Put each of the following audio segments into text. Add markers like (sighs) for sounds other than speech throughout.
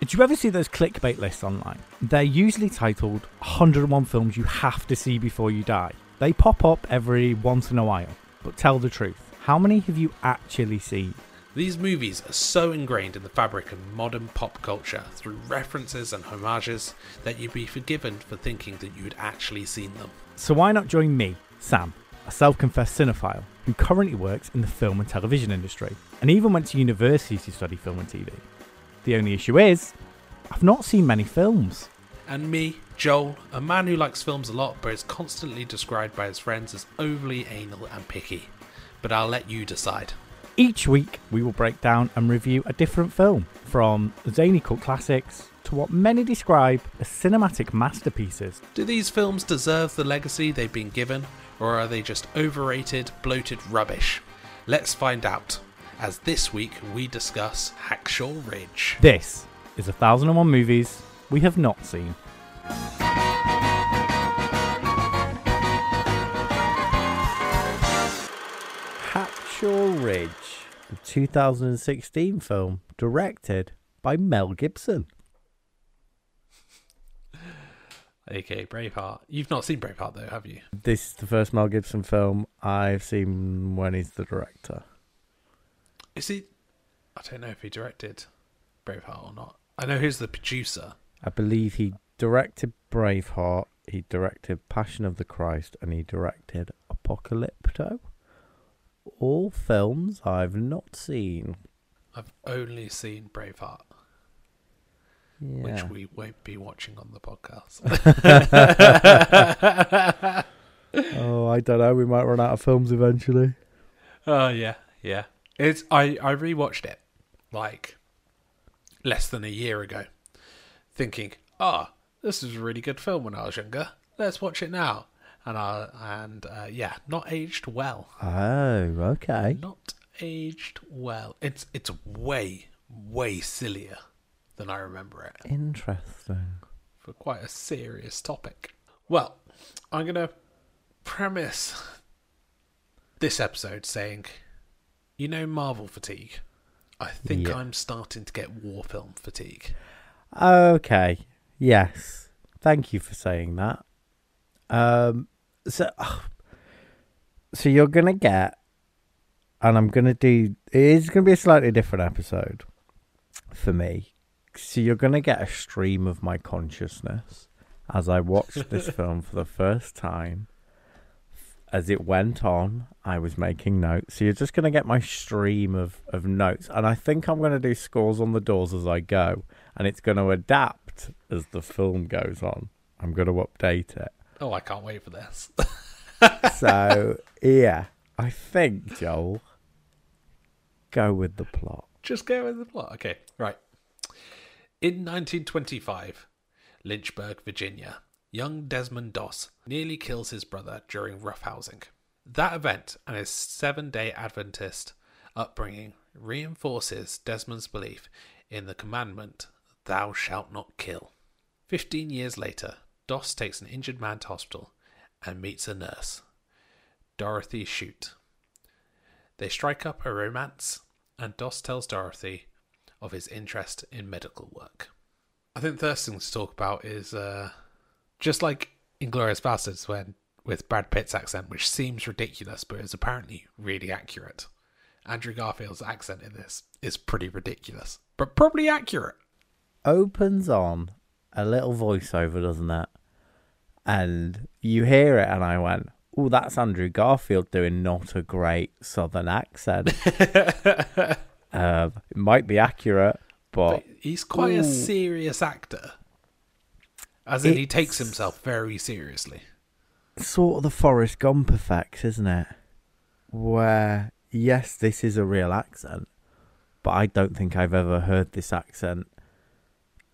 Did you ever see those clickbait lists online? They're usually titled 101 films you have to see before you die. They pop up every once in a while, but tell the truth. How many have you actually seen? These movies are so ingrained in the fabric of modern pop culture through references and homages that you'd be forgiven for thinking that you'd actually seen them. So why not join me, Sam, a self-confessed cinephile who currently works in the film and television industry and even went to university to study film and TV. The only issue is, I've not seen many films. And me, Joel, a man who likes films a lot but is constantly described by his friends as overly anal and picky. But I'll let you decide. Each week, we will break down and review a different film, from zany cult classics to what many describe as cinematic masterpieces. Do these films deserve the legacy they've been given, or are they just overrated, bloated rubbish? Let's find out, as this week we discuss Hacksaw Ridge. This is a thousand and one movies we have not seen. Hacksaw Ridge, a 2016 film directed by Mel Gibson. aka Braveheart. You've not seen Braveheart though, have you? This is the first Mel Gibson film I've seen when he's the director. Is he? I don't know if he directed Braveheart or not. I know he's the producer. I believe he directed Braveheart, he directed Passion of the Christ, and he directed Apocalypto. All films I've not seen. I've only seen Braveheart, Yeah. which we won't be watching on the podcast. (laughs) (laughs) oh, I don't know. We might run out of films eventually. Oh yeah, yeah. It's I I rewatched it like less than a year ago, thinking, ah, this is a really good film when I was younger. Let's watch it now. And I and uh, yeah, not aged well. Oh, okay. Not aged well. It's it's way way sillier than I remember it Interesting. for quite a serious topic. Well, I'm gonna premise this episode saying, you know, Marvel fatigue. I think Yeah. I'm starting to get war film fatigue. Okay. Yes. Thank you for saying that. Um. So, (sighs) so you're gonna get, and I'm gonna do. It is gonna be a slightly different episode for me. So you're gonna get a stream of my consciousness as I watched this (laughs) film for the first time. As it went on, I was making notes. So you're just gonna get my stream of of notes, and I think I'm gonna do scores on the doors as I go and it's going to adapt as the film goes on. I'm going to update it. Oh, I can't wait for this. (laughs) (laughs) So, yeah, I think, Joel, go with the plot. Just go with the plot. Okay, right. In 1925, Lynchburg, Virginia, young Desmond Doss nearly kills his brother during roughhousing. That event and his seven day Adventist upbringing reinforces Desmond's belief in the commandment, Thou shalt not kill. Fifteen years later, Doss takes an injured man to hospital and meets a nurse, Dorothy Shute. They strike up a romance, and Doss tells Dorothy of his interest in medical work. I think the first thing to talk about is uh, just like Inglourious Basterds, when with Brad Pitt's accent, which seems ridiculous but is apparently really accurate. Andrew Garfield's accent in this is pretty ridiculous, but probably accurate. Opens on a little voiceover, doesn't it? And you hear it, and I went, Oh, that's Andrew Garfield doing not a great southern accent. (laughs) um, it might be accurate, but But he's quite a serious actor. As in, he takes himself very seriously. sort of the Forrest Gump effect, isn't it? Where yes, this is a real accent, but I don't think I've ever heard this accent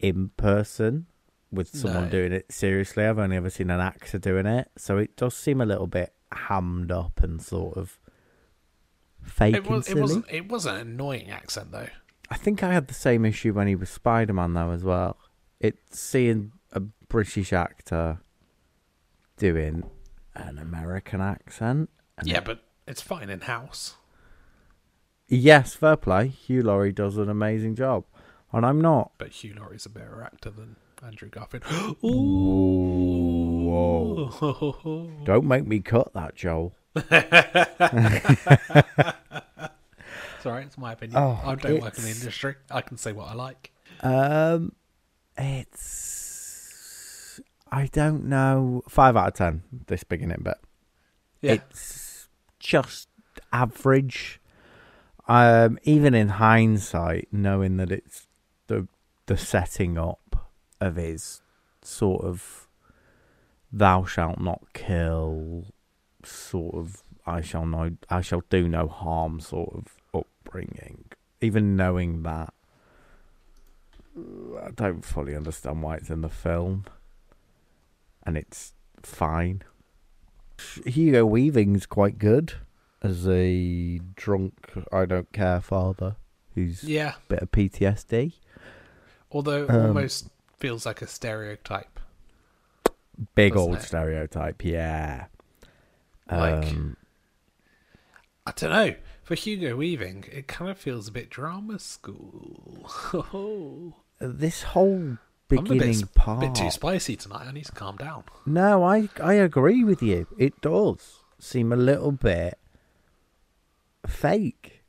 in person with someone No. doing it seriously. I've only ever seen an actor doing it, so it does seem a little bit hammed up and sort of fake It, was, it, wasn't, It wasn't an annoying accent though. I think I had the same issue when he was Spider Man though as well. It's seeing British actor doing an American accent. Yeah, but it's fine in House. Yes, fair play. Hugh Laurie does an amazing job. and I'm not. But Hugh Laurie's a better actor than Andrew Garfield. (gasps) Whoa. Don't make me cut that, Joel. (laughs) (laughs) Sorry, it's my opinion. Oh, I don't work in the industry. I can say what I like. Um, it's I don't know. Five out of ten. This beginning bit. Yeah. It's just average. Um, even in hindsight, knowing that it's the the setting up of his sort of thou shalt not kill, sort of I shall no I shall do no harm sort of upbringing. Even knowing that, I don't fully understand why it's in the film, and it's fine. Hugo Weaving's quite good as a drunk, I don't care father who's Yeah. a bit of PTSD. Although Um, almost feels like a stereotype. Big old it? stereotype, yeah. Like- Um, I don't know. For Hugo Weaving, it kind of feels a bit drama school. (laughs) this whole I'm a bit, part. bit too spicy tonight. I need to calm down. No, I I agree with you. It does seem a little bit fake.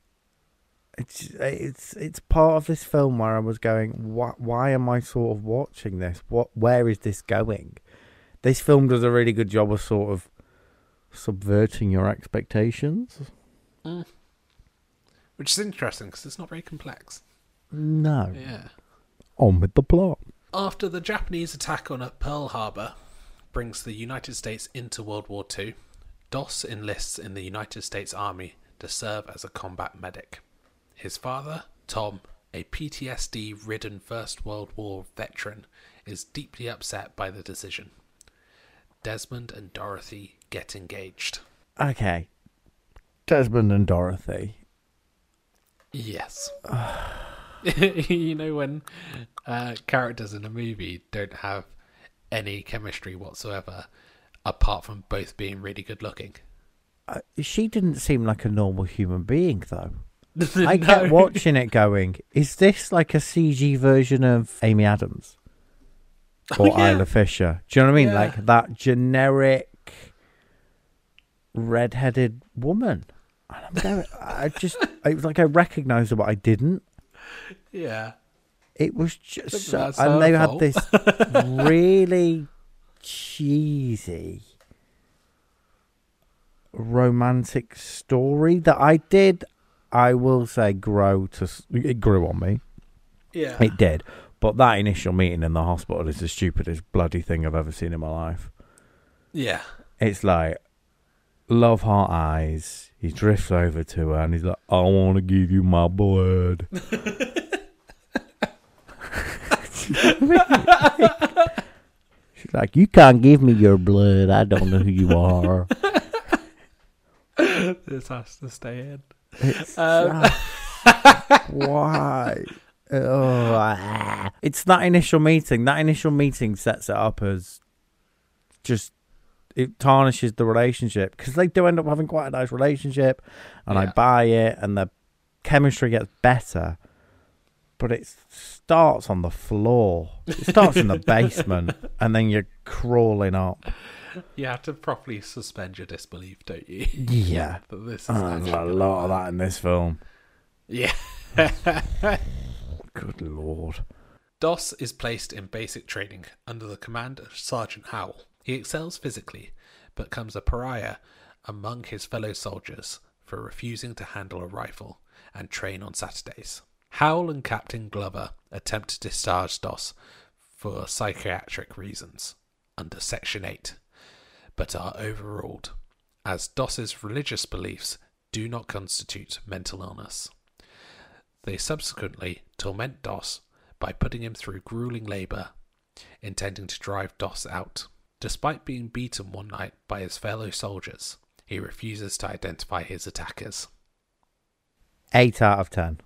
It's it's it's part of this film where I was going, why, why am I sort of watching this? What where is this going? This film does a really good job of sort of subverting your expectations. Mm. Which is interesting because it's not very complex. No, Yeah. on with the plot. After the Japanese attack on Pearl Harbor brings the United States into World War II, Doss enlists in the United States Army to serve as a combat medic. His father, Tom, a PTSD ridden First World War veteran, is deeply upset by the decision. Desmond and Dorothy get engaged. Okay, Desmond and Dorothy. Yes. (sighs) (sighs) (sighs) (laughs) you know when uh, characters in a movie don't have any chemistry whatsoever, apart from both being really good looking. Uh, she didn't seem like a normal human being, though. (laughs) I No. kept watching it going, is this like a CG version of Amy Adams? (laughs) Or Oh, yeah. Isla Fisher? Do you know what I mean? Yeah. Like that generic red-headed woman. And I'm going, I just, it was like I recognised her, but I didn't. Yeah. It was just so, and they had this really cheesy romantic story that I did, I will say, grow to. It grew on me. Yeah. It did. But that initial meeting in the hospital is the stupidest bloody thing I've ever seen in my life. Yeah. It's like love heart eyes. He drifts over to her and he's like, "I want to give you my blood." (laughs) She's like, "You can't give me your blood. I don't know who you are." This has to stay in. It's Um, just- (laughs) why? Oh, ah. It's that initial meeting. That initial meeting sets it up as just it tarnishes the relationship because they do end up having quite a nice relationship, and I buy it, and the chemistry gets better. But it starts on the floor. It starts in the (laughs) basement, and then you're crawling up. You have to properly suspend your disbelief, don't you? Yeah, (laughs) that this is Oh, there's a lot of that in this film. Yeah. (laughs) Good lord. Doss is placed in basic training under the command of Sergeant Howell. He excels physically, but becomes a pariah among his fellow soldiers for refusing to handle a rifle and train on Saturdays. Howell and Captain Glover attempt to discharge Doss for psychiatric reasons under Section 8, but are overruled, as Doss's religious beliefs do not constitute mental illness. They subsequently torment Doss by putting him through grueling labour, intending to drive Doss out. Despite being beaten one night by his fellow soldiers, he refuses to identify his attackers. Eight out of ten.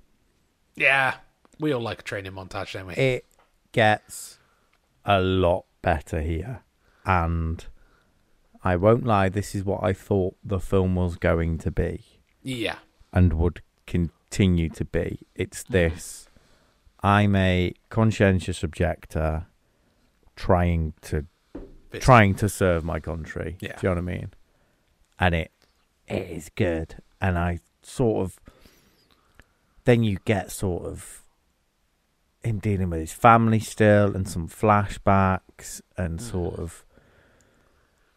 Yeah, we all like a training montage, don't we? it gets a lot better here. And I won't lie, this is what I thought the film was going to be yeah, and would continue to be. It's mm. this I'm a conscientious objector trying to Trying to serve my country. Yeah. Do you know what I mean? And it it is good. And I sort of then you get sort of him dealing with his family still and some flashbacks and Mm. sort of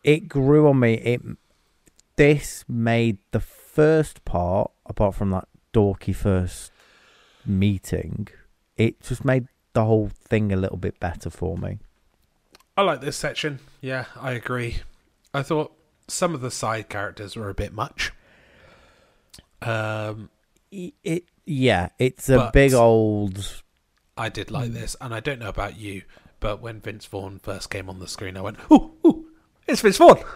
it grew on me. It this made the first part, apart from that dorky first meeting, it just made the whole thing a little bit better for me. I like this section. Yeah, I agree. I thought some of the side characters were a bit much. Um, It, yeah, it's a big old I did like Hmm. this, and I don't know about you, but when Vince Vaughn first came on the screen, I went, "Ooh, ooh it's Vince Vaughn! It's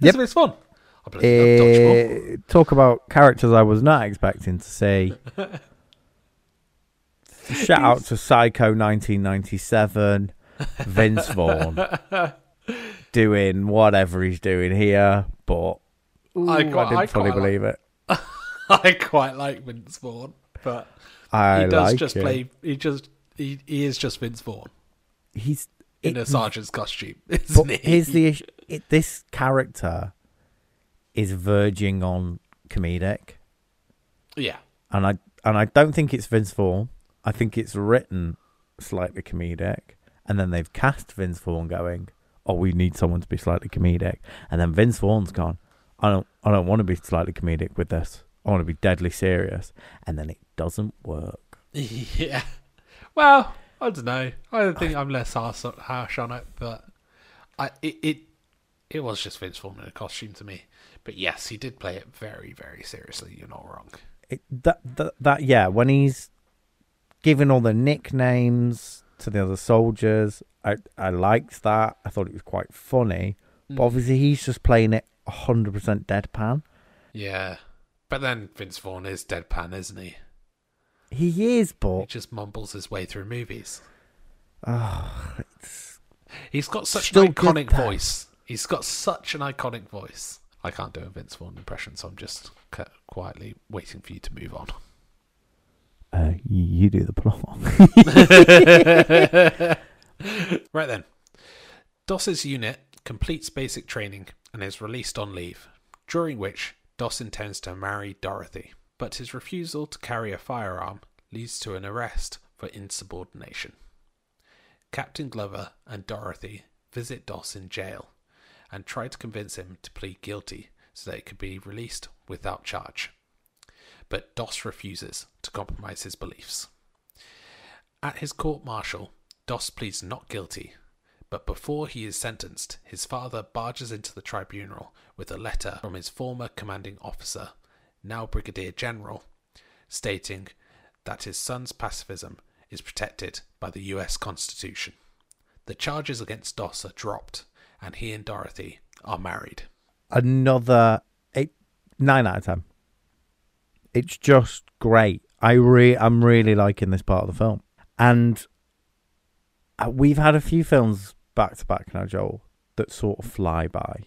Yep. Vince Vaughn!" I believe dodgeball. Uh, talk about characters I was not expecting to see. (laughs) Shout out to Psycho 1997, Vince Vaughn doing whatever he's doing here, but ooh, I I, quite- didn't I fully quite like- believe it. (laughs) I quite like Vince Vaughn, but I he does like just it. play. He just he, he is just Vince Vaughn He's in it- a sergeant's costume, (laughs) isn't he? here's the issue: it, this character is verging on comedic. yeah, and I and I don't think it's Vince Vaughn. I think it's written slightly comedic, and then they've cast Vince Vaughn going, "Oh, we need someone to be slightly comedic," and then Vince Vaughn's gone, "I don't, I don't want to be slightly comedic with this. I want to be deadly serious," and then it doesn't work. (laughs) yeah. Well, I don't know. I don't think I'm less harsh, harsh on it, but I it, it it was just Vince Vaughn in a costume to me. But yes, he did play it very very seriously. You're not wrong. It that that, that yeah, when he's giving all the nicknames to the other soldiers, I I liked that. I thought it was quite funny, but hmm. obviously he's just playing it hundred percent deadpan. Yeah. But then Vince Vaughn is deadpan, isn't he? He is, but. He just mumbles his way through movies. oh, it's He's got such Still an iconic voice. He's got such an iconic voice. I can't do a Vince Vaughn impression, so I'm just quietly waiting for you to move on. Uh, you, do the plot. (laughs) Right then. Doss's unit completes basic training and is released on leave, during which Doss intends to marry Dorothy, but his refusal to carry a firearm leads to an arrest for insubordination. Captain Glover and Dorothy visit Doss in jail and try to convince him to plead guilty so that he could be released without charge. But Doss refuses to compromise his beliefs. At his court martial, Doss pleads not guilty, but before he is sentenced, his father barges into the tribunal with a letter from his former commanding officer, now Brigadier General, stating that his son's pacifism is protected by the US Constitution. The charges against Doss are dropped, and he and Dorothy are married. Another eight, nine out of ten. It's just great. I re- I'm really liking this part of the film, and uh, we've had a few films back to back now, Joel, that sort of fly by.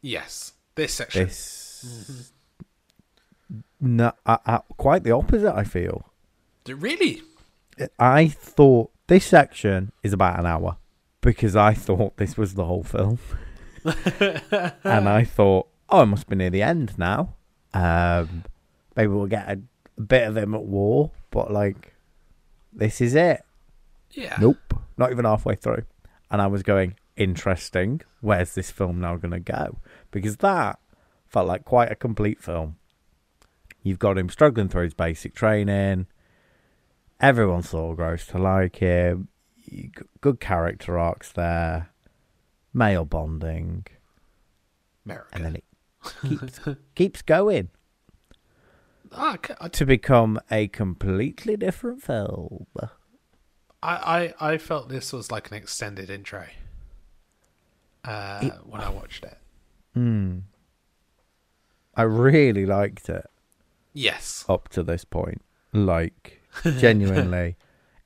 Yes, this section. This, no, I, I, quite the opposite. I feel. Really? I thought this section is about an hour because I thought this was the whole film. (laughs) and I thought, oh, it must be near the end now. Um, maybe we'll get a, a bit of him at war, but like, this is it. Yeah. Nope, not even halfway through. And I was going, interesting. Where's this film now going to go? Because that felt like quite a complete film. You've got him struggling through his basic training. Everyone sort of grows to like him. Good character arcs there. Male bonding. America. And then it (laughs) keeps, keeps going Ah, to become a completely different film. I, I I felt this was like an extended intro uh, It- when I watched it. Hmm. I really liked it. Yes. up to this point. Like (laughs) genuinely,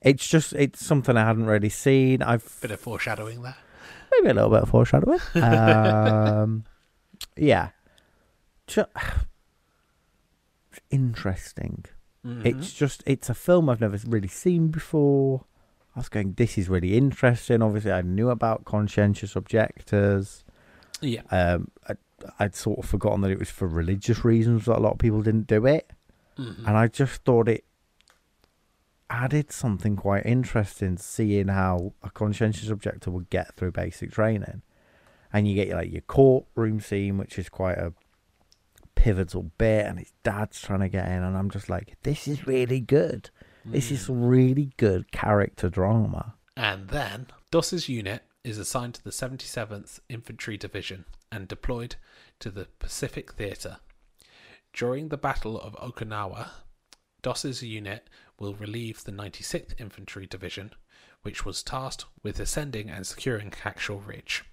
it's just it's something I hadn't really seen. I've Bit of foreshadowing there. maybe a little bit of foreshadowing. (laughs) Um, yeah, Ju- interesting. It's just it's a film I've never really seen before. I was going, this is really interesting. Obviously, I knew about conscientious objectors. Yeah. Um, I, I'd sort of forgotten that it was for religious reasons that a lot of people didn't do it, Mhm. and I just thought it added something quite interesting, seeing how a conscientious objector would get through basic training, and you get like your courtroom scene, which is quite a pivotal bit, and his dad's trying to get in, and I'm just like, this is really good. This is hmm. really good character drama. And then Doss's unit is assigned to the 77th Infantry Division and deployed to the Pacific Theatre. During the Battle of Okinawa, Doss's unit will relieve the 96th Infantry Division, which was tasked with ascending and securing Hacksaw Ridge.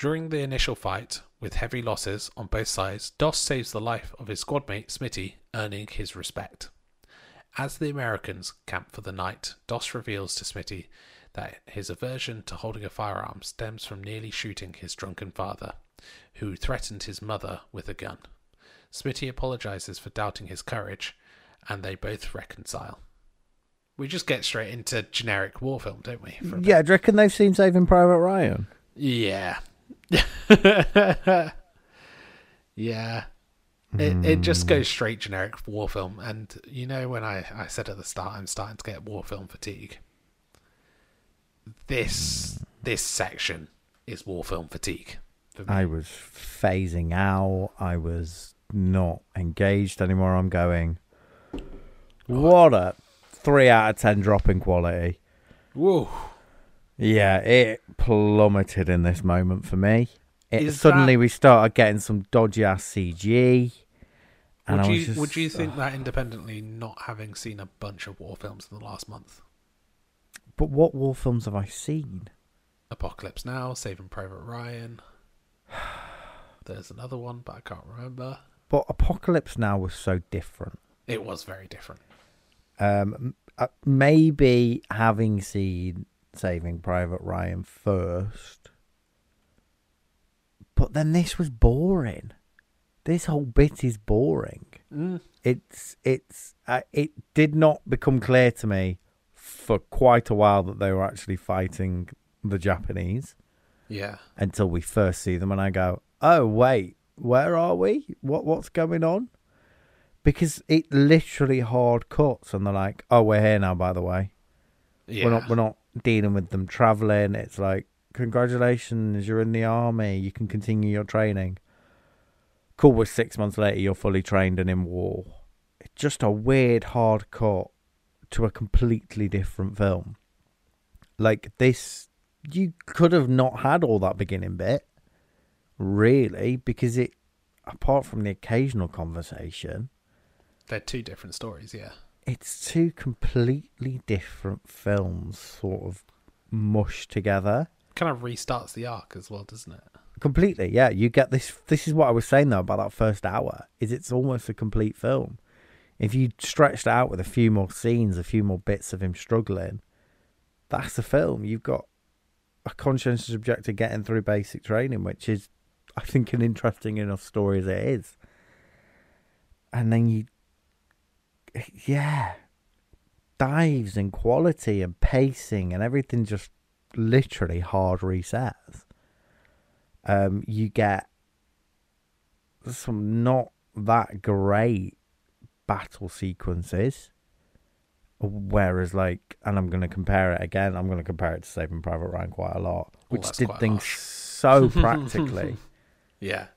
During the initial fight, with heavy losses on both sides, Doss saves the life of his squadmate Smitty, earning his respect. As the Americans camp for the night, Doss reveals to Smitty that his aversion to holding a firearm stems from nearly shooting his drunken father, who threatened his mother with a gun. Smitty apologizes for doubting his courage, and they both reconcile. We just get straight into generic war film, don't we? for a bit? Yeah, do you reckon they've seen Saving Private Ryan? Yeah. (laughs) yeah. It, it just hmm. goes straight generic war film. And you know, when I, I said at the start, I'm starting to get war film fatigue. This this section is war film fatigue for me. I was phasing out. I was not engaged anymore. I'm going, what a three out of ten drop in quality. Whoa. Yeah, it plummeted in this moment for me. It, Is suddenly that- we started getting some dodgy ass CG. And Would you just, would you think that independently, not having seen a bunch of war films in the last month, But what war films have I seen? Apocalypse Now, Saving Private Ryan. (sighs) There's another one, but I can't remember. But Apocalypse Now was so different. It was very different. Um, uh, maybe having seen Saving Private Ryan first, but then this was boring. This whole bit is boring. Mm. It's it's uh, it did not become clear to me for quite a while that they were actually fighting the Japanese Yeah. until we first see them, and I go, "Oh wait, where are we? What what's going on?" Because it literally hard cuts, and they're like, "Oh, we're here now." By the way, Yeah. we're not we're not dealing with them traveling. It's like, congratulations, you're in the army. You can continue your training. Cool. We're six months later. You're fully trained and in war. It's just a weird hard cut to a completely different film. Like this, you could have not had all that beginning bit, really, because it, apart from the occasional conversation, They're two different stories, yeah. It's two completely different films sort of mushed together. Kind of restarts the arc as well, doesn't it? completely yeah. You get this this is what i was saying though about that first hour is it's almost a complete film. If you stretched out with a few more scenes a few more bits of him struggling that's a film. You've got a conscientious objector getting through basic training which is i think an interesting enough story as it is. And then you yeah dives and quality and pacing and everything just literally hard resets um, you get some not that great battle sequences. Whereas, like, and I'm going to compare it again. I'm going to compare it to Saving Private Ryan quite a lot, which that's did things harsh. so (laughs) practically. Yeah.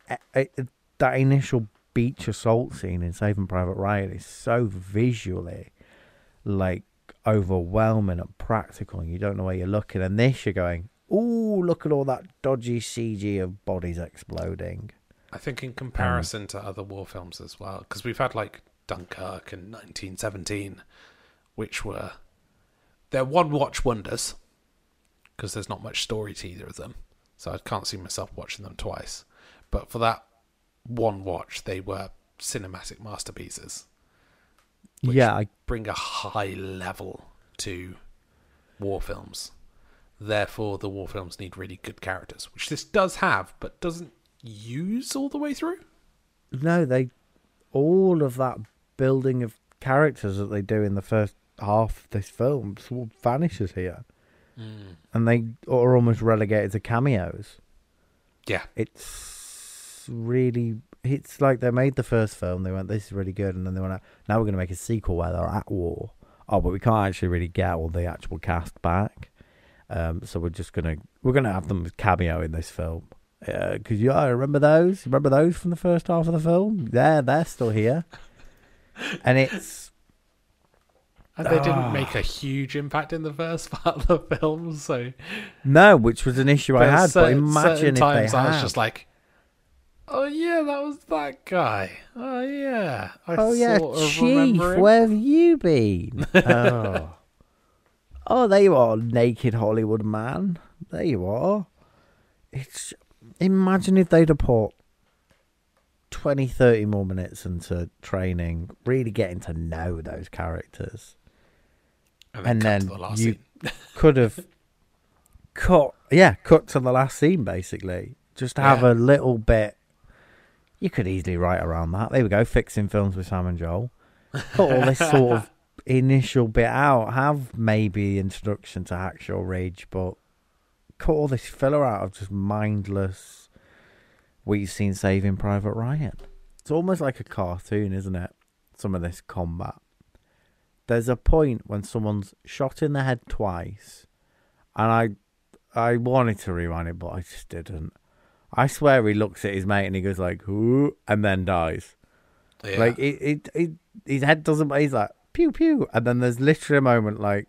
That initial beach assault scene in Saving Private Ryan is so visually like overwhelming and practical, and you don't know where you're looking. And this, you're going, "Ooh, look at all that dodgy CG of bodies exploding." I think in um, comparison to other war films as well, because we've had like Dunkirk and 1917, which were they're one watch wonders because there's not much story to either of them, so I can't see myself watching them twice. But for that one watch, they were cinematic masterpieces. Which- yeah, I, Bring a high level to war films. Therefore, the war films need really good characters, which this does have, but doesn't use all the way through. no, they all of that building of characters that they do in the first half of this film sort of vanishes here, Mm. and they are almost relegated to cameos. Yeah. It's really. It's like they made the first film. They went, "This is really good," and then they went, "Now we're going to make a sequel where they're at war." Oh, but we can't actually really get all the actual cast back. Um, so we're just gonna we're gonna have them cameo in this film. Because yeah, I remember those. Remember those from the first half of the film? Yeah, they're still here. (laughs) and it's And they Ah. didn't make a huge impact in the first (laughs) part of the film, so no, which was an issue I had. cer- but imagine certain if times they I was just like, "Oh yeah, that was that guy. Oh yeah, I oh yeah, chief, remember him." where have you been? (laughs) oh. oh, there you are, naked Hollywood man. There you are. It's imagine if they'd have put 20, 30 more minutes into training, really getting to know those characters. and and then the you-. (laughs) Could have cut, yeah, cut to the last scene basically. Just have Yeah. a little bit. You could easily write around that. There we go, fixing films with Sam and Joel. Cut all this sort of (laughs) initial bit out. Have maybe introduction to Hacksaw Ridge, but cut all this filler out of just mindless. We've seen Saving Private Ryan. It's almost like a cartoon, isn't it? Some of this combat. There's a point when someone's shot in the head twice, and I, I wanted to rewind it, but I just didn't. I swear he looks at his mate and he goes like, "Ooh," and then dies. Yeah. Like it, it, it, his head doesn't. He's like pew pew, and then there's literally a moment like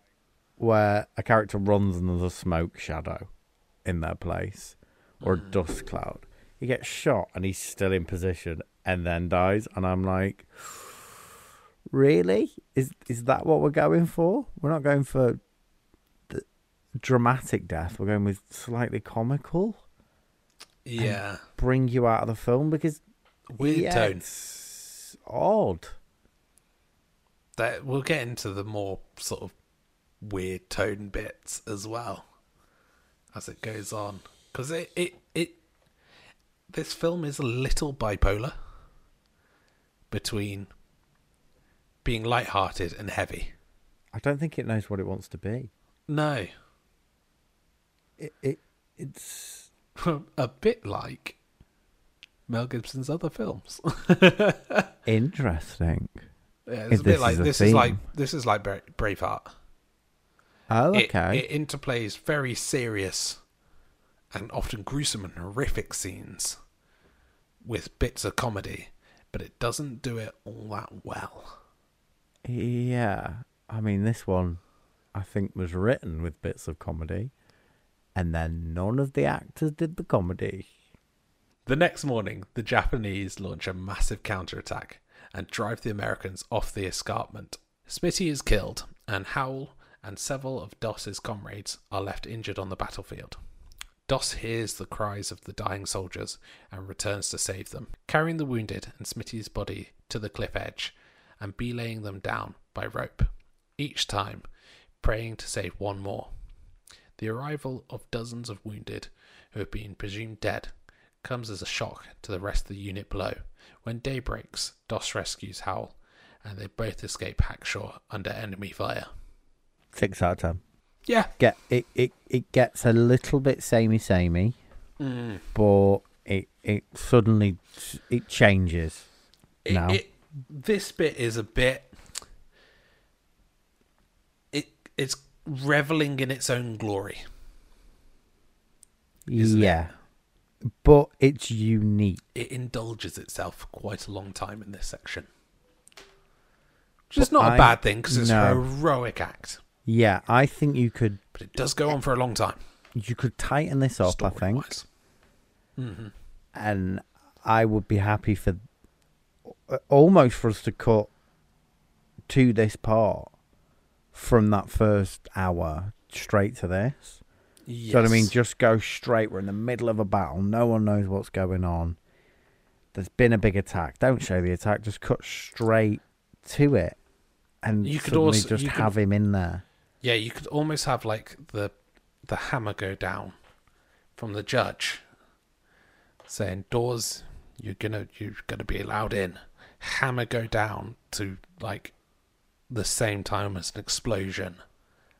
where a character runs and there's a smoke shadow in their place or a dust cloud. He gets shot and he's still in position and then dies, and I'm like, really? Is is that what we're going for? We're not going for the dramatic death. We're going with slightly comical. Yeah, Bring you out of the film because weird yeah, tone. It's odd. That we'll get into the more sort of weird tone bits as well as it goes on because it, it it this film is a little bipolar between being light-hearted and heavy. I don't think it knows what it wants to be. No, It, it it's (laughs) a bit like Mel Gibson's other films. (laughs) interesting. Yeah, If it's a this bit like is this is like this is like Braveheart. Oh, It- okay. It, interplays very serious and often gruesome and horrific scenes with bits of comedy, but it doesn't do it all that well. yeah. I mean, this one, I think, was written with bits of comedy, and then none of the actors did the comedy. The next morning, the Japanese launch a massive counterattack and drive the Americans off the escarpment. Smitty is killed, and Howell and several of Doss's comrades are left injured on the battlefield. Doss hears the cries of the dying soldiers and returns to save them, carrying the wounded and Smitty's body to the cliff edge and belaying them down by rope, each time praying to save one more. The arrival of dozens of wounded who have been presumed dead comes as a shock to the rest of the unit below. When day breaks, Doss rescues Howell, and they both escape Hacksaw under enemy fire. Six out of ten. Yeah. Get it. It it gets a little bit samey samey, Mm. but it it suddenly it changes. It, No. it, this bit is a bit. It it's reveling in its own glory. Isn't it? yeah, but it's unique. It indulges itself for quite a long time in this section, which is not a I- bad thing because it's no. a heroic act, Yeah, I think you could but it does go on for a long time. you could tighten this up. I think. Mhm. and I would be happy for almost for us to cut to this part from that first hour straight to this. Yes. Know I mean? Just go straight. We're in the middle of a battle. No one knows what's going on. There's been a big attack. Don't show the attack. Just cut straight to it, and You could also- just could- have him in there. Yeah, you could almost have like the the hammer go down from the judge, saying, "Doss, you're gonna you're gonna be allowed in." Hammer go down to like the same time as an explosion,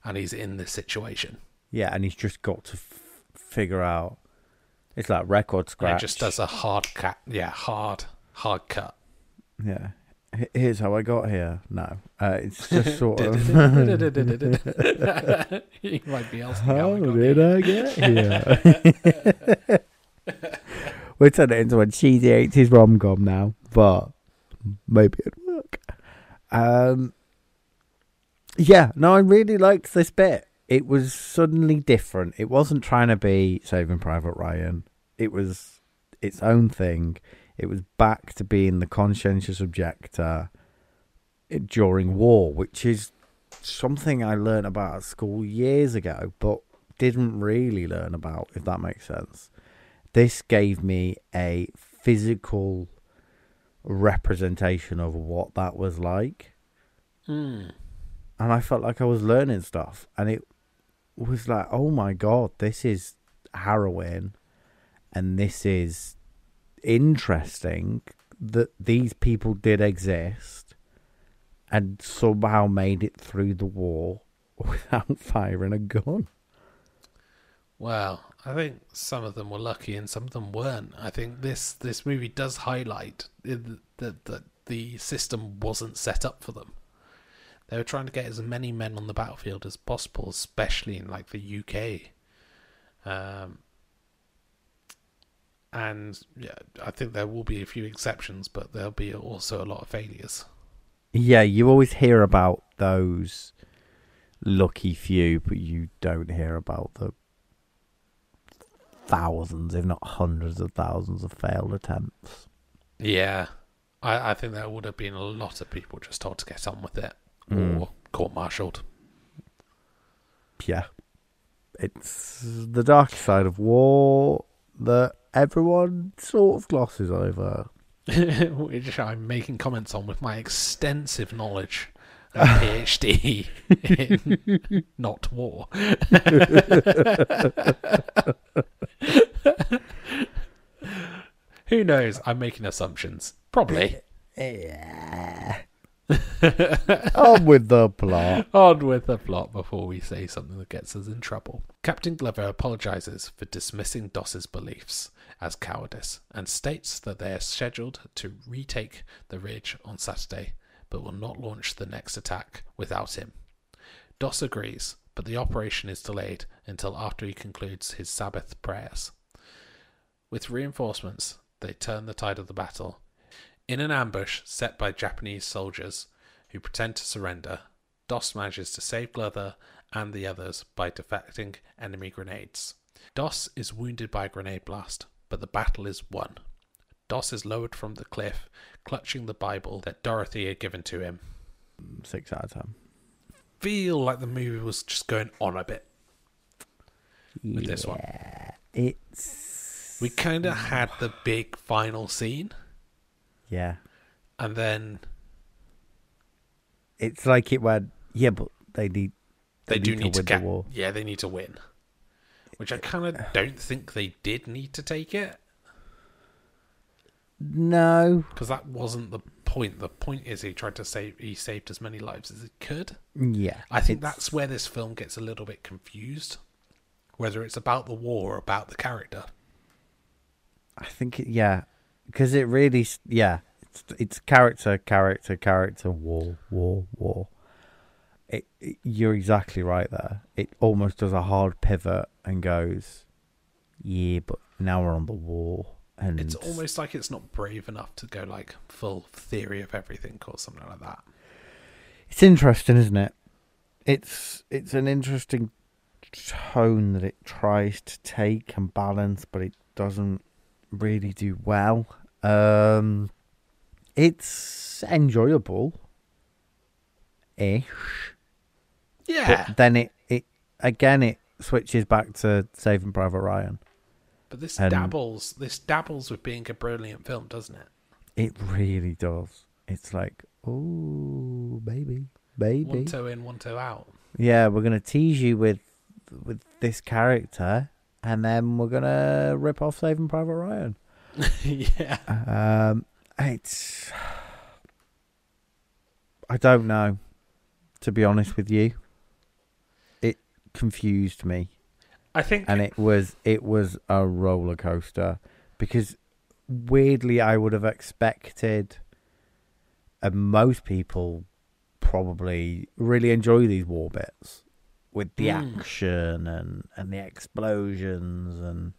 and he's in this situation. Yeah, and he's just got to f- figure out. It's like record scratch. he just does a hard cut. Yeah, hard, hard cut. Yeah. H- Here's how I got here. No, uh, it's (laughs) just sort of. (laughs) he might be asking How how I did here. I get (laughs) here? We're turning it into a cheesy 80s rom com now, but maybe it'd work. Um, yeah, no, I really liked this bit. It was suddenly different. It wasn't trying to be Saving Private Ryan, it was its own thing. It was back to being the conscientious objector during war, which is something I learned about at school years ago, but didn't really learn about, if that makes sense. This gave me a physical representation of what that was like. Hmm. And I felt like I was learning stuff. And it was like, oh my God, this is harrowing. And this is interesting that these people did exist and somehow made it through the war (laughs) without firing a gun. Well, I think some of them were lucky and some of them weren't. I think this this movie does highlight that the, the system wasn't set up for them. They were trying to get as many men on the battlefield as possible, especially in like the UK. Um, and yeah, I think there will be a few exceptions, but there'll be also a lot of failures. Yeah, you always hear about those lucky few, but you don't hear about the thousands, if not hundreds of thousands of failed attempts. Yeah, I, I think there would have been a lot of people just told to get on with it Mm. or court-martialed. Yeah. It's the dark side of war that everyone sort of glosses over. (laughs) which I'm making comments on with my extensive knowledge and (laughs) PhD in not war. (laughs) Who knows? I'm making assumptions. Probably. Yeah. (laughs) On with the plot. On with the plot before we say something that gets us in trouble. Captain Glover apologizes for dismissing Doss's beliefs as cowardice and states that they are scheduled to retake the ridge on Saturday, but will not launch the next attack without him. Doss agrees, but the operation is delayed until after he concludes his Sabbath prayers. With reinforcements, they turn the tide of the battle. In an ambush set by Japanese soldiers who pretend to surrender, Doss manages to save Glover and the others by deflecting enemy grenades. Doss is wounded by a grenade blast, but the battle is won. Doss is lowered from the cliff, clutching the Bible that Dorothy had given to him. Six out of ten. Feel like the movie was just going on a bit with this one. It's We kind of had the big final scene, yeah. and then It's like it went. Yeah, but they need. they, do need to win get. the war. Yeah, they need to win. Which I uh, kind of don't think they did need to take it No. because that wasn't the point. The point is he tried to save. He saved as many lives as he could. Yeah. I think it's- that's where this film gets a little bit confused, whether it's about the war or about the character. I think it, yeah, because it really yeah, it's it's character, character, character, war, war, war. It, it- you're exactly right there. It almost does a hard pivot and goes, yeah, but now we're on the war, and It's almost like it's not brave enough to go like full theory of everything or something like that. it's interesting, isn't it? It's it's an interesting tone that it tries to take and balance, but it doesn't really do well. Um, it's enjoyable, ish. Yeah, But then it, it again it switches back to Saving Private Ryan. but this and- dabbles. This dabbles with being a brilliant film, doesn't it? It really does. It's like, oh, baby, baby. One toe in, one toe out. Yeah, we're gonna tease you with with this character, and then we're gonna rip off Saving Private Ryan. (laughs) yeah. Um, it's I don't know. To be honest with you, it confused me, I think and it was it was a roller coaster because weirdly I would have expected, and most people probably really enjoy these war bits with the Mm. action and and the explosions and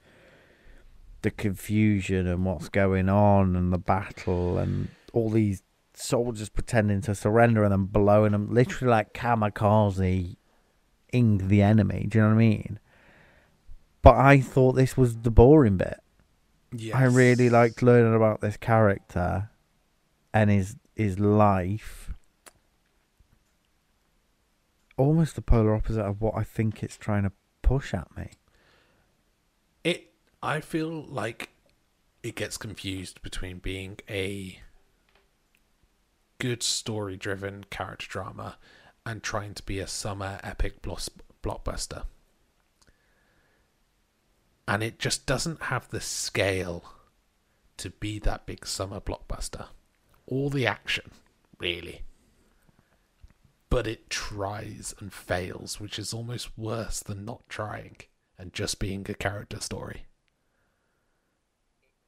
the confusion and what's going on and the battle and all these soldiers pretending to surrender and then blowing them literally like kamikaze ing the enemy. Do you know what I mean? But I thought this was the boring bit. I really liked learning about this character and his his life. Almost the polar opposite of what I think it's trying to push at me. it. I feel like it gets confused between being a good story-driven character drama and trying to be a summer epic blockbuster. And it just doesn't have the scale to be that big summer blockbuster. All the action, really. But it tries and fails, which is almost worse than not trying and just being a character story.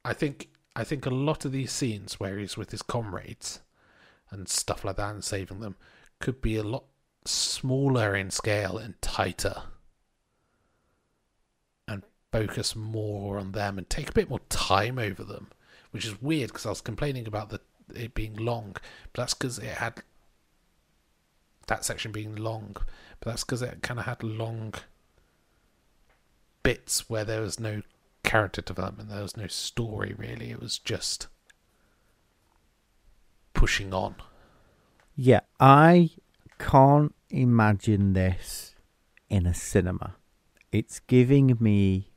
I think I think a lot of these scenes where he's with his comrades and stuff like that and saving them could be a lot smaller in scale and tighter and focus more on them and take a bit more time over them which is weird because I was complaining about the it being long but that's because it had that section being long but that's because it kind of had long bits where there was no character development there was no story really it was just pushing on Yeah, I can't imagine this in a cinema. It's giving me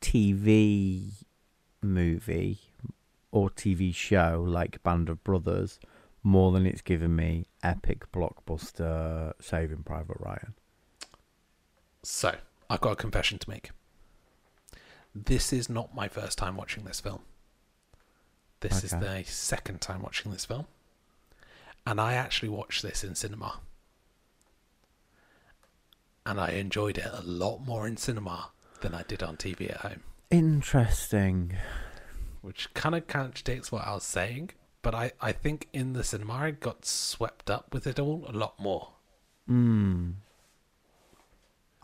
TV movie or TV show like Band of Brothers more than it's given me epic blockbuster Saving Private Ryan. So, I've got a confession to make. This is not my first time watching this film. This is the second time watching this film. And I actually watched this in cinema. And I enjoyed it a lot more in cinema than I did on TV at home, Interesting. which kind of contradicts what I was saying. But I, I think in the cinema I got swept up with it all a lot more. Hmm.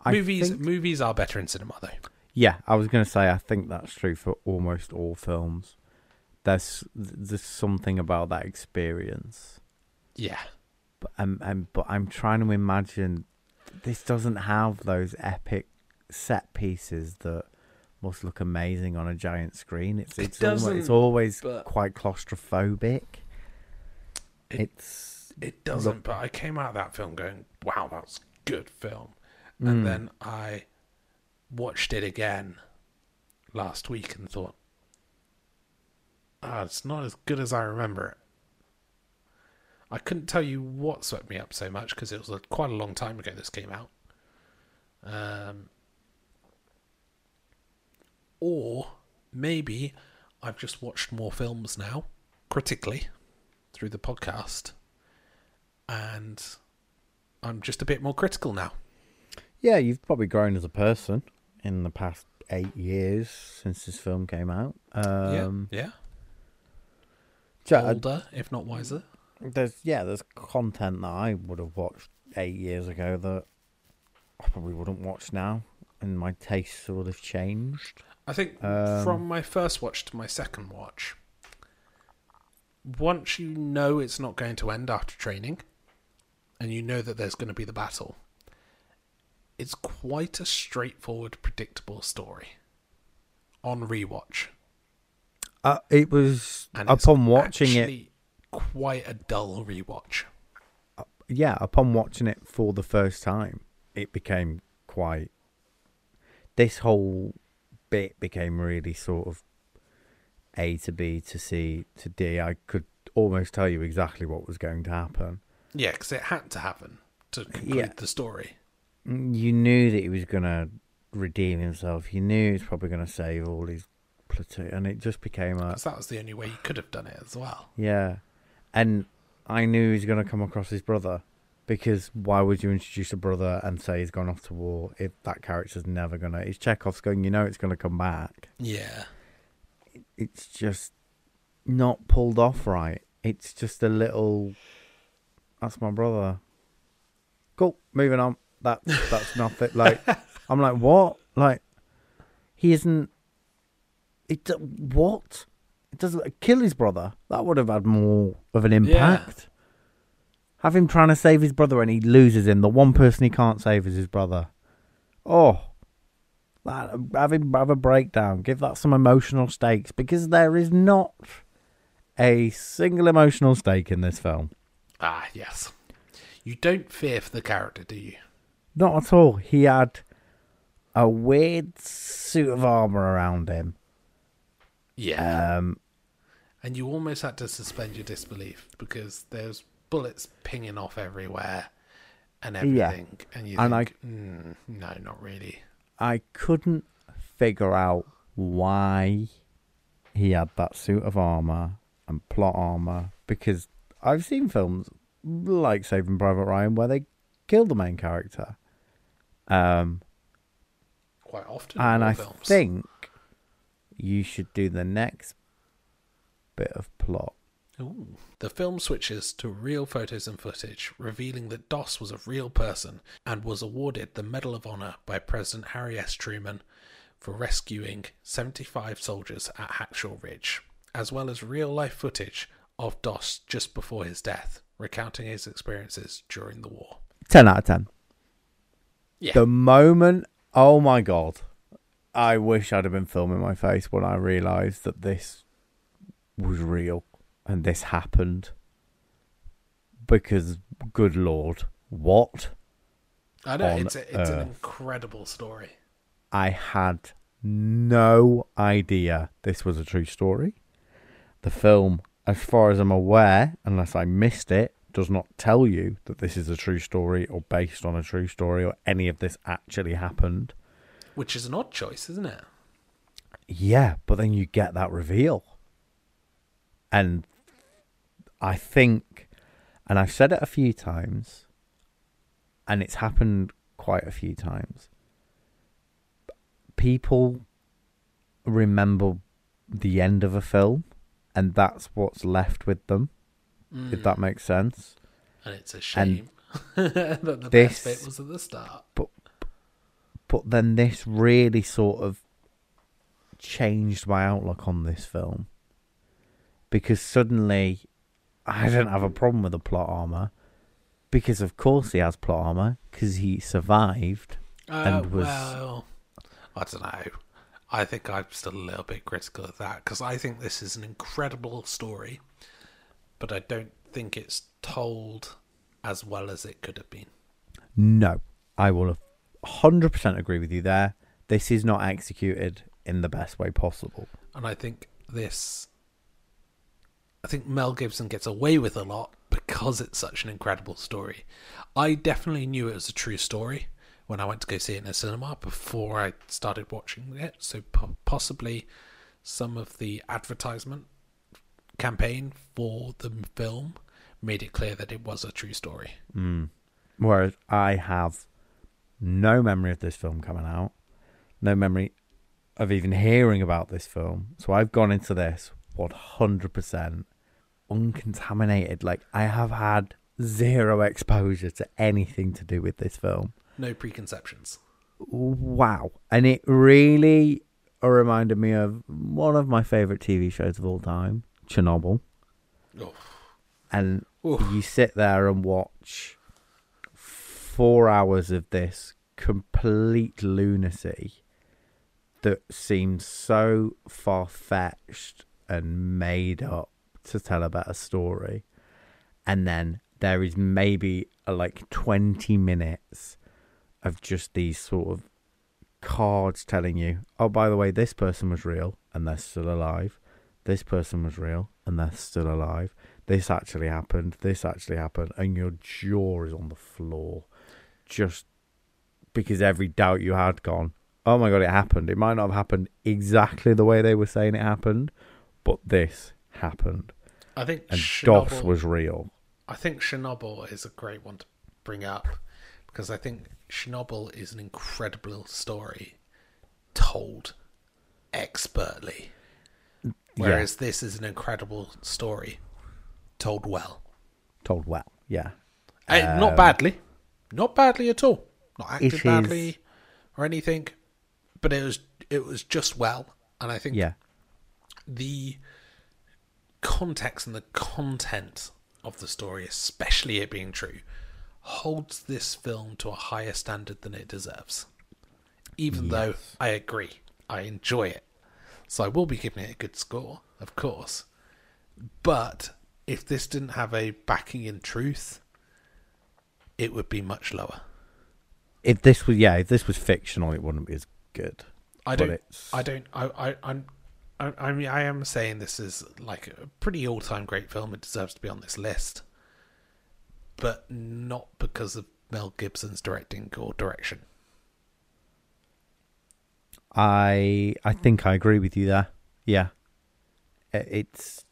I movies think- movies are better in cinema though. Yeah, I was going to say I think that's true for almost all films. There's there's something about that experience. Yeah. But I'm, I'm but I'm trying to imagine this doesn't have those epic set pieces that must look amazing on a giant screen. It's It it's almo- it's doesn't, always quite claustrophobic. It- it's It doesn't, but I came out of that film going, wow, that's a good film. Mm. And then I watched it again last week and thought, ah, it's not as good as I remember it. I couldn't tell you what swept me up so much because it was a, quite a long time ago this came out. Um, or maybe I've just watched more films now, critically, through the podcast, and I'm just a bit more critical now. yeah, you've probably grown as a person in the past eight years since this film came out. Um, yeah, yeah. uh, Older, if not wiser. there's yeah, there's content that I would have watched eight years ago that I probably wouldn't watch now, and my tastes sort of changed. I think Um, from my first watch to my second watch, once you know it's not going to end after training, and you know that there's going to be the battle, it's quite a straightforward, predictable story. On rewatch, Uh, it was and upon watching it. quite a dull rewatch. Yeah, upon watching it for the first time, it became quite. This whole bit became really sort of A to B to C to D. I could almost tell you exactly what was going to happen. Yeah, because it had to happen to conclude Yeah. the story. Mm, You knew that he was going to redeem himself. You knew he was probably going to save all his platoon, and it just became a Because that was the only way he could have done it as well. yeah. And I knew he was going to come across his brother, Because why would you introduce a brother and say he's gone off to war if that character's never gonna? It's Chekhov's gun. You know it's gonna come back. Yeah. It's just not pulled off right. It's just a little. That's my brother. Cool. Moving on. That that's nothing. (laughs) Like I'm like what? Like he isn't. It what? It doesn't kill his brother. That would have had more of an impact. Have him trying to save his brother and he loses him. The one person he can't save is his brother. Oh, that, have him have a breakdown. Give that some emotional stakes because there is not a single emotional stake in this film. Ah, yes. You don't fear for the character, do you? Not at all. He had a weird suit of armor around him. Yeah. Um, and you almost had to suspend your disbelief because there's bullets pinging off everywhere and Yeah. everything. And you And I- think, mm, no, not really. I couldn't figure out why he had that suit of armor and plot armor because I've seen films like Saving Private Ryan where they kill the main character. Um, Quite often and I films. think you should do the next bit of plot. Ooh. The film switches to real photos and footage, revealing that Doss was a real person and was awarded the Medal of Honor by President Harry S. Truman for rescuing 75 soldiers at Hacksaw Ridge, as well as real life footage of Doss just before his death, recounting his experiences during the war. 10 out of 10. Yeah. The moment, oh my god, I wish I'd have been filming my face when I realised that this was real and this happened. Because, good lord, what? I know, it's, a, it's an incredible story. I had no idea this was a true story. The film, as far as I'm aware, unless I missed it, does not tell you that this is a true story or based on a true story or any of this actually happened. Which is an odd choice, isn't it? Yeah, but then you get that reveal. And I think, and I've said it a few times, and it's happened quite a few times. People remember the end of a film, and that's what's left with them, if mm. that makes sense. And it's a shame (laughs) that the this- best bit was at the start. But, But then this really sort of changed my outlook on this film because suddenly I didn't have a problem with the plot armor because of course he has plot armor because he survived. Uh, and was- well, I don't know. I think I'm still a little bit critical of that because I think this is an incredible story, but I don't think it's told as well as it could have been. No, I will 100% agree with you there. This is not executed in the best way possible. And I think this. I think Mel Gibson gets away with a lot because it's such an incredible story. I definitely knew it was a true story when I went to go see it in a cinema before I started watching it. So po- possibly some of the advertisement campaign for the film made it clear that it was a true story. Hmm. Whereas I have no memory of this film coming out, no memory of even hearing about this film. So I've gone into this 100% uncontaminated. Like, I have had zero exposure to anything to do with this film. No preconceptions. Wow. And it really uh, reminded me of one of my favorite TV shows of all time, Chernobyl. Oh, And Oof. you sit there and watch four hours of this complete lunacy that seems so far fetched and made up to tell about a story. And then there is maybe uh, like 20 minutes of just these sort of cards telling you, oh, by the way, this person was real and they're still alive. This person was real and they're still alive. This actually happened. This actually happened. And your jaw is on the floor just because every doubt you had gone, oh my God, it happened. It might not have happened exactly the way they were saying it happened, but this happened. I think And Chernobyl, Doss was real. I think Chernobyl is a great one to bring up because I think Chernobyl is an incredible story told expertly, whereas this is an incredible story told well. Told well. Yeah. Uh, not badly, not badly at all. Not acted badly or anything, but it was it was just well, and I think Yeah. the context and the content of the story, especially it being true, holds this film to a higher standard than it deserves. Even though I agree, I enjoy it. So I will be giving it a good score, of course. But if this didn't have a backing in truth, it would be much lower. If this was yeah, if this was fictional, it wouldn't be as good. I don't. I don't. I. I. I'm. I, I mean, I am saying this is like a pretty all-time great film. It deserves to be on this list, but not because of Mel Gibson's directing or direction. I I think I agree with you there. Yeah. It's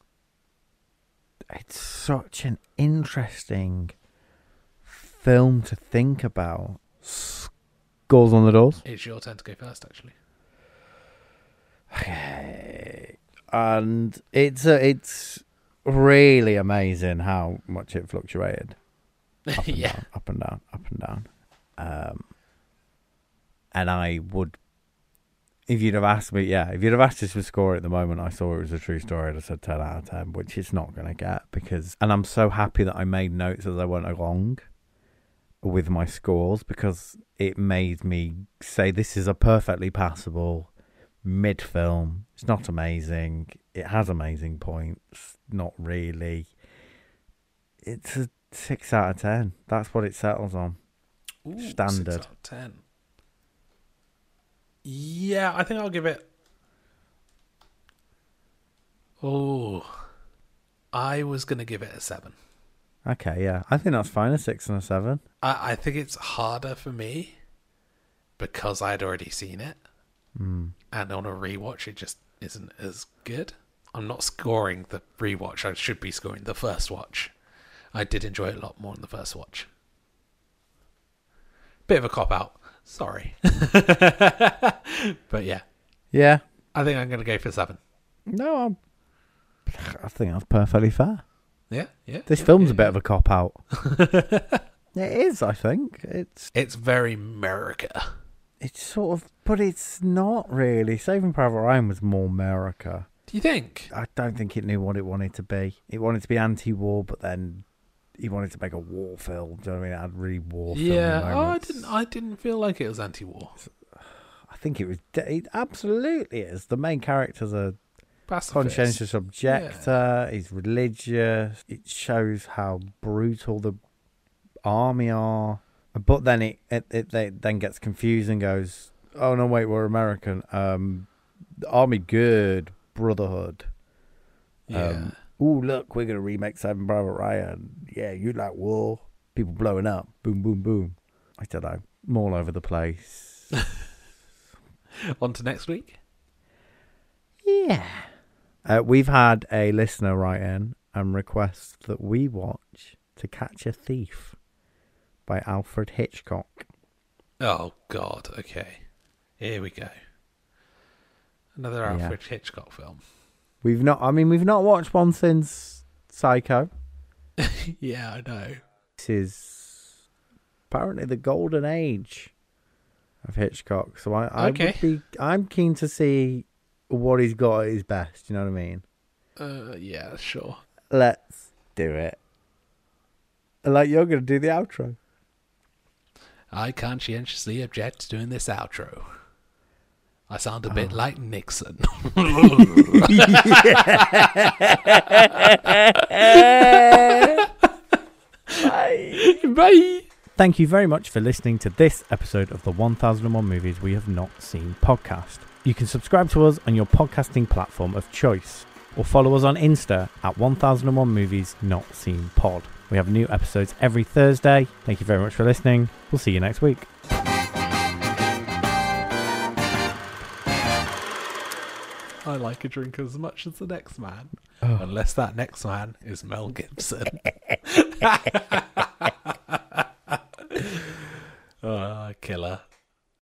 it's such an interesting film to think about. Goals on the doors. It's your turn to go first, actually. (sighs) And it's uh, it's really amazing how much it fluctuated. Up and (laughs) yeah. down, up and down, up and down. Um, and I would, if you'd have asked me, yeah, if you'd have asked us for score at the moment, I saw it was a true story. I'd have said ten out of ten, which it's not going to get because. And I'm so happy that I made notes as I went along with my scores because it made me say this is a perfectly passable mid film. It's not amazing. It has amazing points. Not really. It's a six out of ten. That's what it settles on. Ooh, six Standard. out of ten. Yeah, I think I'll give it. Oh, I was gonna give it a seven. Okay, yeah. I think that's fine. A six and a seven. I, I think it's harder for me because I'd already seen it, Mm. And on a rewatch, it just isn't as good. I'm not scoring the rewatch. I should be scoring the first watch. I did enjoy it a lot more on the first watch. Bit of a cop out. Sorry. (laughs) but yeah, Yeah. I think I'm going to go for seven. No, I'm, I think that's perfectly fair. Yeah, yeah. This yeah, film's yeah, a bit of a cop out. (laughs) it is, I think. It's It's very America. It's sort of, but it's not really. Saving Private Ryan was more America. Do you think? I don't think it knew what it wanted to be. It wanted to be anti-war, but then he wanted to make a war film. Do you know what I mean? It had really war. Yeah. Oh, I didn't. I didn't feel like it was anti-war. I think it was. It absolutely is. The main character's a Pacifist. conscientious objector. He's religious. It shows how brutal the army are. But then it it, it they, then gets confused and goes, "Oh no, wait, we're American. Um, army good, brotherhood. Yeah. Um, Ooh, look, we're gonna remake Saving Private Ryan. Yeah, you like war? People blowing up. Boom, boom, boom. I don't know. I'm all over the place. (laughs) On to next week. Yeah. Uh, we've had a listener write in and request that we watch To Catch a Thief by Alfred Hitchcock. Oh God. Okay. Here we go. Another Yeah. Alfred Hitchcock film. We've not, I mean, we've not watched one since Psycho. (laughs) yeah, I know. This is apparently the golden age of Hitchcock. So I, I Okay. would be, I'm keen to see what he's got at his best. You know what I mean? Uh, yeah, sure. Let's do it. Like you're going to do the outro. I conscientiously object to doing this outro. I sound a bit oh. like Nixon. (laughs) Bye. Thank you very much for listening to this episode of the 1001 Movies We Have Not Seen podcast. You can subscribe to us on your podcasting platform of choice or follow us on Insta at 1001 Movies Not Seen Pod. We have new episodes every Thursday. Thank you very much for listening. We'll see you next week. I like a drink as much as the next man, Oh. unless that next man is Mel Gibson. (laughs) (laughs) Ah, killer.